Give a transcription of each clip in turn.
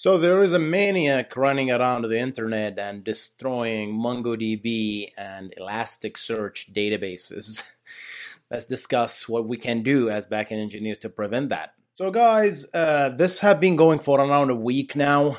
So there is a maniac running around the internet and destroying MongoDB and Elasticsearch databases. Let's discuss what we can do as backend engineers to prevent that. So, guys, uh, this has been going for around a week now.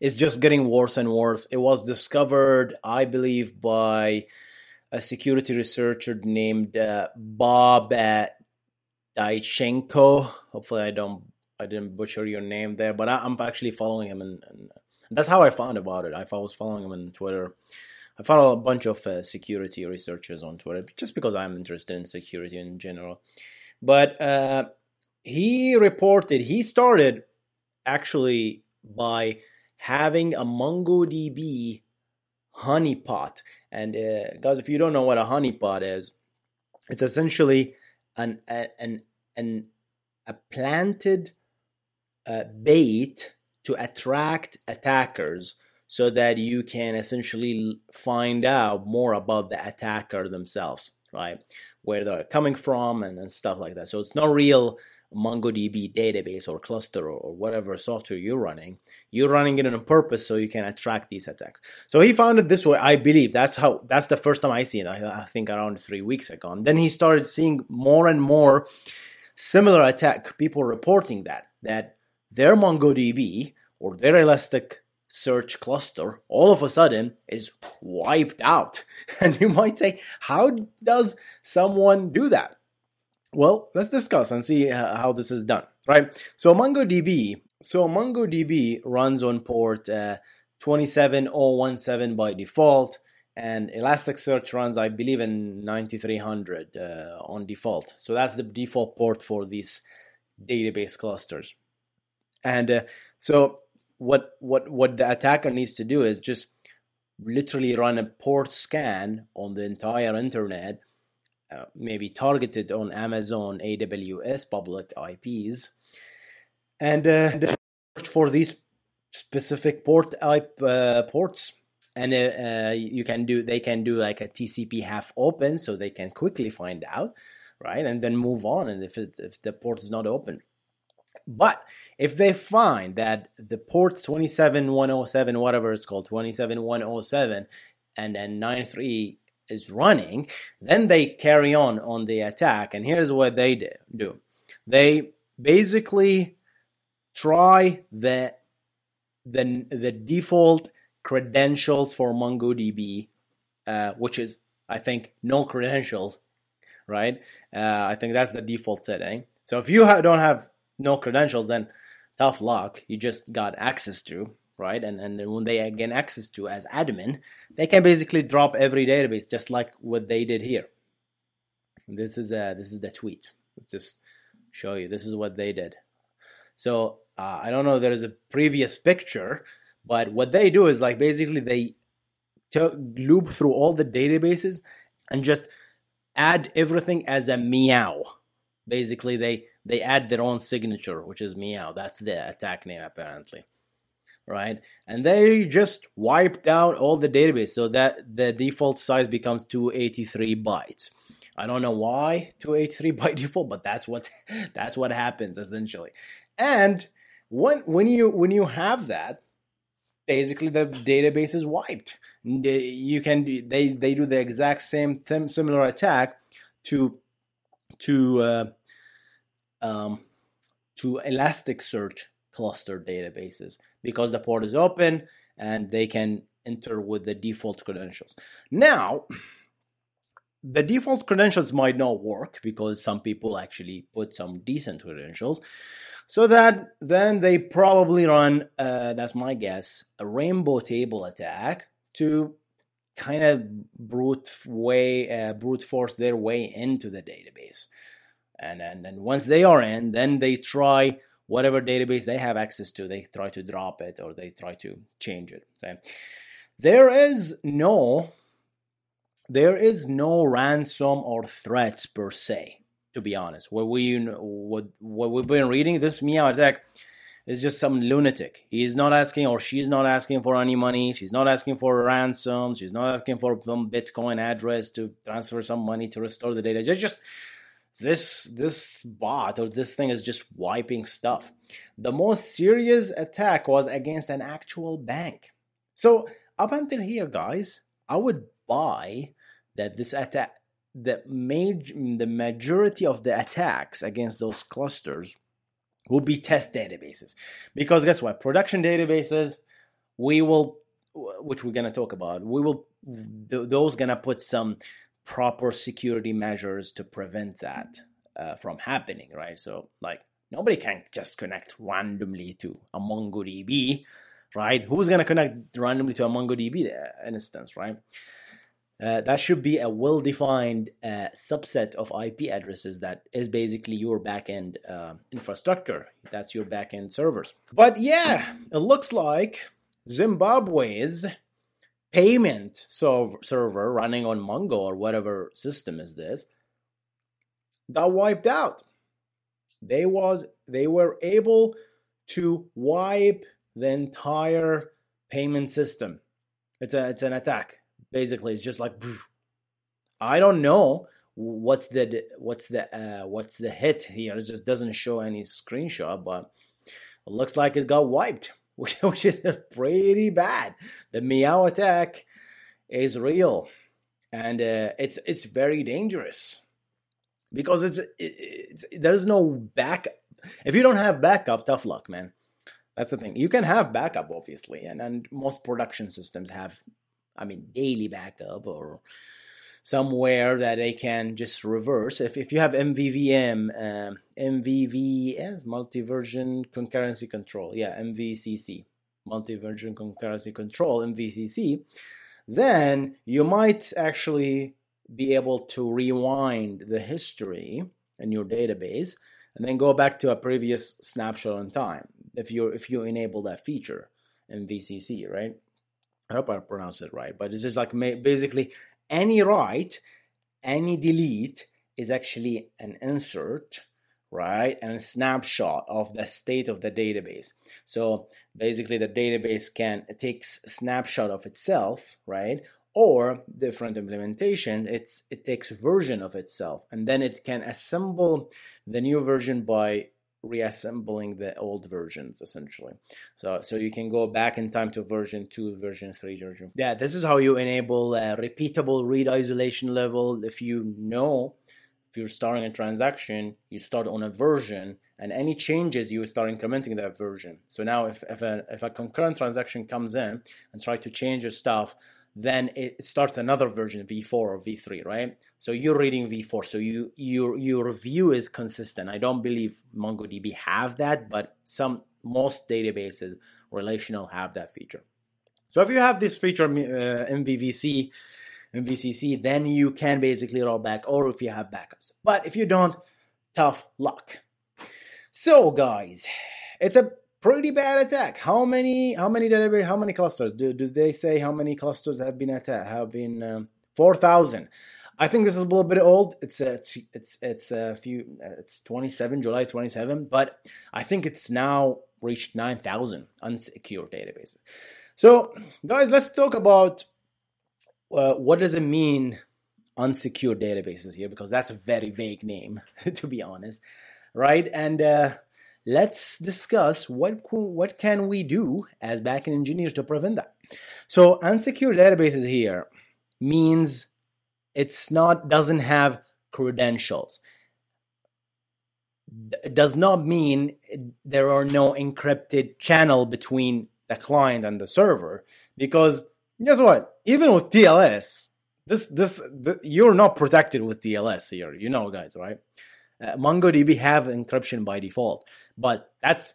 It's just getting worse and worse. It was discovered, I believe, by a security researcher named uh, Bob uh. Hopefully, I don't I didn't butcher your name there, but I, am actually following him, and, and, that's how I found about it. I was following him on Twitter. I found a bunch of uh, security researchers on Twitter just because I'm interested in security in general. But uh, he reported he started actually by having a MongoDB honeypot. And uh, guys, if you don't know what a honeypot is, it's essentially an an an a planted uh, bait to attract attackers so that you can essentially find out more about the attacker themselves, right? Where they're coming from and, and stuff like that. So it's not real MongoDB database or cluster or, or, whatever software you're running. You're running it on purpose so you can attract these attacks. So he found it this way. I believe that's how. That's the first time I see it. I, I think around three weeks ago. And then he started seeing more and more similar attack people reporting that that their MongoDB or their Elastic search cluster all of a sudden is wiped out. And you might say, how does someone do that? Well, let's discuss and see how this is done, right? So MongoDB, so MongoDB runs on port uh, 27017 by default, and Elasticsearch runs, I believe, in 9300 uh, on default. So that's the default port for these database clusters. And uh, so what what what the attacker needs to do is just literally run a port scan on the entire internet uh, maybe targeted on Amazon AWS public IPs, and uh, for these specific port IP uh, ports. And uh, uh, you can do they can do like a TCP half open, so they can quickly find out, right, and then move on. And if if the port is not open, but if they find that the ports 27107, whatever it's called, 27107, and then 93 is running, then they carry on on the attack. And here's what they do they basically try the the, the default credentials for MongoDB, uh, which is, I think, no credentials, right? Uh, I think that's the default setting. So if you ha- don't have no credentials, then tough luck. You just got access to right? And and when they gain access to as admin, they can basically drop every database just like what they did here. This is uh this is the tweet. Let's just show you. This is what they did. So uh, I don't know. There is a previous picture, but what they do is like basically they t- loop through all the databases and just add everything as a meow. Basically, they they add their own signature, which is meow. That's the attack name apparently right? And they just wiped out all the database so that the default size becomes 283 bytes. I don't know why 283 by default, but that's what that's what happens essentially. And when when you when you have that, basically the database is wiped. You can they they do the exact same similar attack to to uh, um, to Elasticsearch cluster databases because the port is open and they can enter with the default credentials. Now, the default credentials might not work because some people actually put some decent credentials. So that then they probably run, uh, that's my guess, a rainbow table attack to kind of brute way, uh, brute force their way into the database. And, and, once they are in, then they try whatever database they have access to, they try to drop it or they try to change it. Okay? There is no there is no ransom or threats per se. To be honest, what we what what we've been reading, this Meow attack is just some lunatic. He is not asking or she's not asking for any money. She's not asking for ransom. She's not asking for some Bitcoin address to transfer some money to restore the data. It's just this this bot or this thing is just wiping stuff. The most serious attack was against an actual bank. So up until here, guys, I would buy that this attack the major the majority of the attacks against those clusters will be test databases because guess what production databases we will which we're to talk about we will those to put some proper security measures to prevent that uh, from happening right so like nobody can just connect randomly to a mongodb right who's going to connect randomly to a mongodb instance right uh, that should be a well-defined uh, subset of IP addresses that is basically your backend uh, infrastructure. That's your backend servers. But yeah, it looks like Zimbabwe's payment server running on Mongo or whatever system is this got wiped out. They was they were able to wipe the entire payment system. It's a it's an attack basically it's just like i don't know what's the what's the uh, what's the hit here it just doesn't show any screenshot but it looks like it got wiped which is pretty bad. The meow attack is real and uh, it's it's very dangerous. Because it's, it's there's no back if you don't have backup tough luck man. That's the thing. You can have backup obviously and and most production systems have I mean, daily backup or somewhere that they can just reverse. If, if you have MVVM, um, MVVS, multi-version concurrency control, yeah, MVCC, multi-version concurrency control, MVCC, then you might actually be able to rewind the history in your database and then go back to a previous snapshot in time if you if you enable that feature MVCC, right? I hope I pronounced it right, but it's just like basically any write, any delete is actually an insert, right? And a snapshot of the state of the database. So basically, the database can takes snapshot of itself, right? Or different implementation, it's it takes version of itself, and then it can assemble the new version by reassembling the old versions essentially. So so you can go back in time to version 2 version 3 version yeah this is how you enable a repeatable read isolation level. If you know if you're starting a transaction you start on a version and any changes you start incrementing that version. So now if, if a if a concurrent transaction comes in and try to change your stuff then it starts another version v4 or v3 right? So you're reading v4 so you your your view is consistent. I don't believe mongodb have that but some most databases relational have that feature. So if you have this feature uh, mvvc mvcc then you can basically roll back or if you have backups. But if you don't tough luck. So guys it's a pretty bad attack. How many? How many database? How many clusters? Do do they say how many clusters have been attacked? Have been um, four thousand. I think this is a little bit old. It's a, it's it's a few. It's twenty seven July twenty seven, but I think it's now reached nine thousand unsecured databases. So, guys, let's talk about uh, what does it mean unsecured databases here because that's a very vague name to be honest, right? And uh, let's discuss what what can we do as backend engineers to prevent that. So unsecured databases here means it's not doesn't have credentials. It does not mean there are no encrypted channel between the client and the server because guess what? Even with TLS, this this, this you're not protected with TLS here. You know, guys, right? Uh, MongoDB have encryption by default, but that's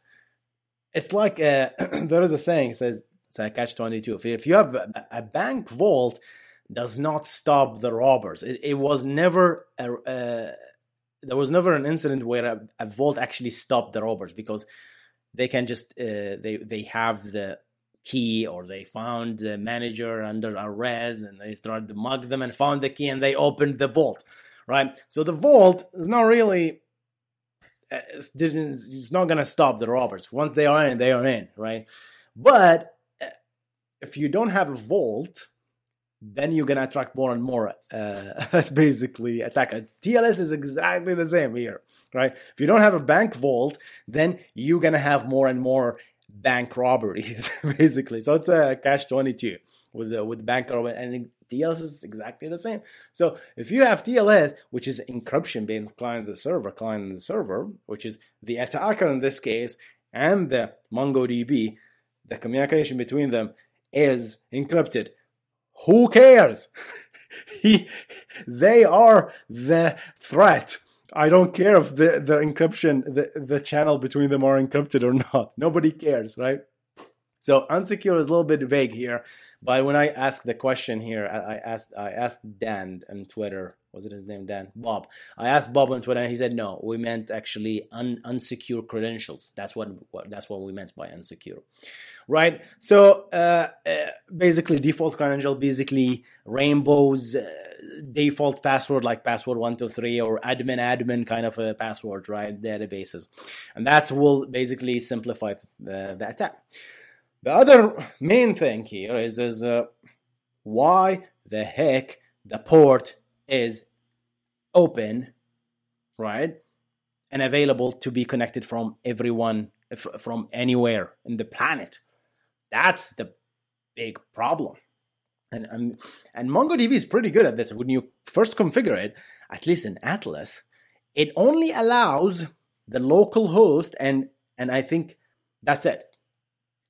it's like uh, there is a saying says it's a catch twenty two. If, if you have a, a, bank vault, does not stop the robbers. It, it was never a, uh, there was never an incident where a, a vault actually stopped the robbers because they can just uh, they they have the key or they found the manager under arrest and they started to mug them and found the key and they opened the vault right so the vault is not really uh, it's not going to stop the robbers once they are in they are in right but uh, if you don't have a vault then you're gonna attract more and more uh, basically attackers. TLS is exactly the same here, right? If you don't have a bank vault, then you're gonna have more and more bank robberies, basically. So it's a cash twenty two with uh, with bank robbery, and TLS is exactly the same. So if you have TLS, which is encryption between client and the server, client and the server, which is the attacker in this case, and the MongoDB, the communication between them is encrypted who cares? he, they are the threat. I don't care if the, the encryption, the, the channel between them are encrypted or not. Nobody cares, right? So unsecure is a little bit vague here, but when I asked the question here, I asked I asked Dan on Twitter. Was it his name Dan? Bob. I asked Bob on Twitter, and he said no. We meant actually un, unsecure credentials. That's what, what that's what we meant by unsecure right? So uh, uh, basically, default credential, basically Rainbow's uh, default password, like password one two three or admin admin kind of a password, right? Databases, and that's will basically simplify the, the attack. The other main thing here is is uh, why the heck the port is open, right? And available to be connected from everyone from anywhere in the planet that's the big problem. And, and, and MongoDB is pretty good at this. When you first configure it, at least in Atlas, it only allows the local host and and I think that's it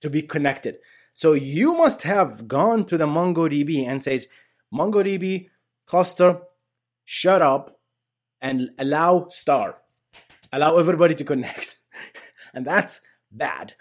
to be connected. So you must have gone to the MongoDB and says, MongoDB cluster, shut up and allow star. Allow everybody to connect. and that's bad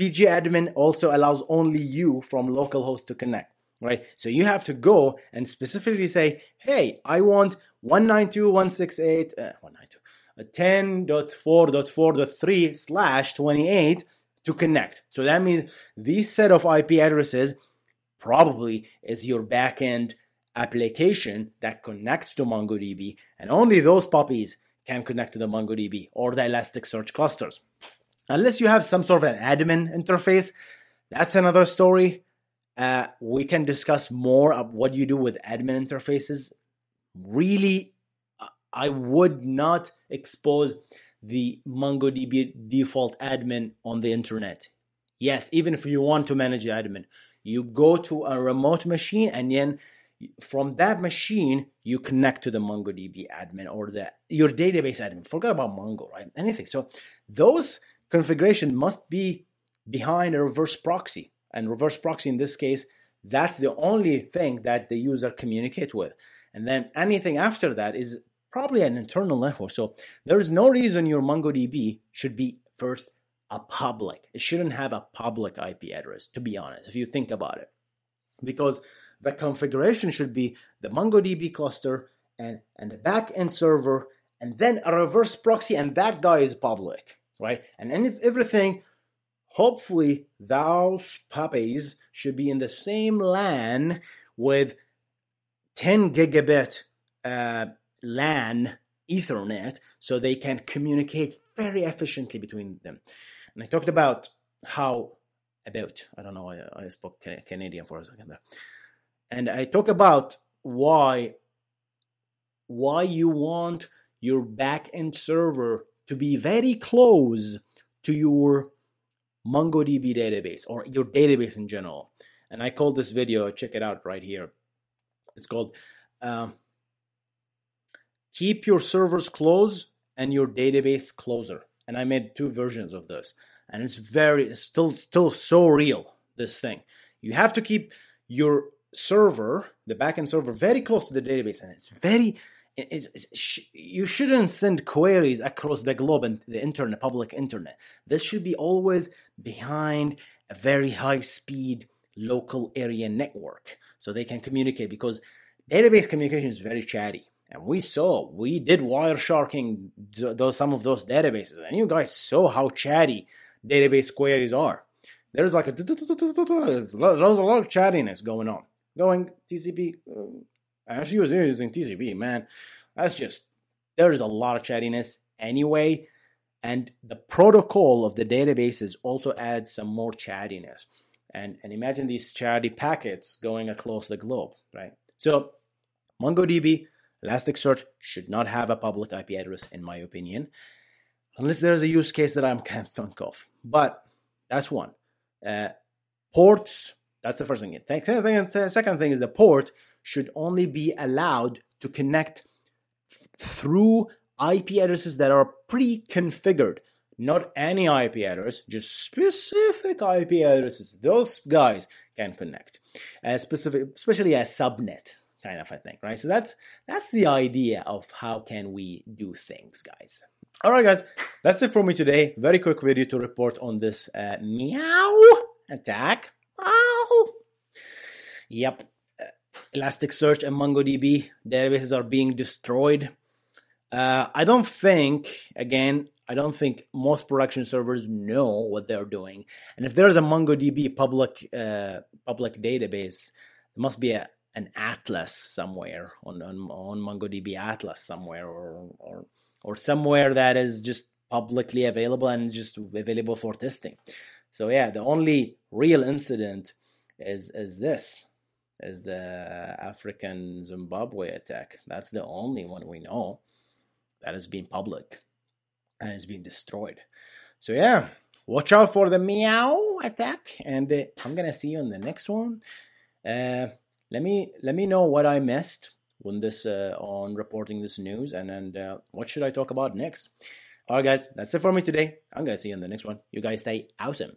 pgadmin also allows only you from localhost to connect, right? So you have to go and specifically say, hey, I want 192.168, uh, 192, uh, 10.4.4.3 slash 28 to connect. So that means this set of IP addresses probably is your backend application that connects to MongoDB, and only those puppies can connect to the MongoDB or the Elasticsearch clusters. Unless you have some sort of an admin interface, that's another story. Uh, we can discuss more of what you do with admin interfaces. Really, I would not expose the MongoDB default admin on the internet. Yes, even if you want to manage the admin, you go to a remote machine and then from that machine you connect to the MongoDB admin or the your database admin. Forget about Mongo, right? Anything. So those configuration must be behind a reverse proxy. And reverse proxy in this case, that's the only thing that the user communicate with. And then anything after that is probably an internal network. So there is no reason your MongoDB should be first a public. It shouldn't have a public IP address, to be honest, if you think about it. Because the configuration should be the MongoDB cluster and, and the backend server, and then a reverse proxy, and that guy is public right? And everything, hopefully, those puppies should be in the same LAN with 10 gigabit uh, LAN Ethernet so they can communicate very efficiently between them. And I talked about how, about, I don't know, I, I spoke Canadian for a second there. And I talk about why why you want your backend server to be very close to your MongoDB database or your database in general. And I call this video, check it out right here. It's called um, Keep Your Servers Close and Your Database Closer. And I made two versions of this. And it's very, it's still, still so real, this thing. You have to keep your server, the backend server, very close to the database. And it's very, it's, it's, you shouldn't send queries across the globe and the internet, public internet. This should be always behind a very high speed local area network so they can communicate because database communication is very chatty and we saw we did wiresharking those some of those databases, and you guys saw how chatty database queries are. There's like a there's a lot of chattiness going on. Going TCP, uh, if you was using TCP, man, that's just there's a lot of chattiness anyway, and the protocol of the databases also adds some more chattiness. And and imagine these chatty packets going across the globe, right? So MongoDB Elasticsearch should not have a public IP address, in my opinion, unless there's a use case that I can't think of. But that's one. Uh, ports, that's the first thing. The second thing is the port should only be allowed to connect through IP addresses that are pre-configured. Not any IP address, just specific IP addresses. Those guys can connect. Uh, specific, especially a subnet kind of a thing, right? So that's that's the idea of how can we do things, guys. All right, guys, that's it for me today. Very quick video to report on this uh, meow attack. Ow. Yep, uh, Elasticsearch and MongoDB databases are being destroyed. Uh, I don't think, again, I don't think most production servers know what they're doing. And if there's a MongoDB public uh, public database, there must be a an atlas somewhere on, on on MongoDB Atlas somewhere or or or somewhere that is just publicly available and just available for testing. So yeah, the only real incident is is this is the African Zimbabwe attack. That's the only one we know that has been public and has been destroyed. So yeah, watch out for the meow attack, and uh, I'm gonna see you in the next one. Uh, let me let me know what I missed when this uh, on reporting this news, and and uh, what should I talk about next. All right, guys, that's it for me today. I'm gonna see you in the next one. You guys stay awesome.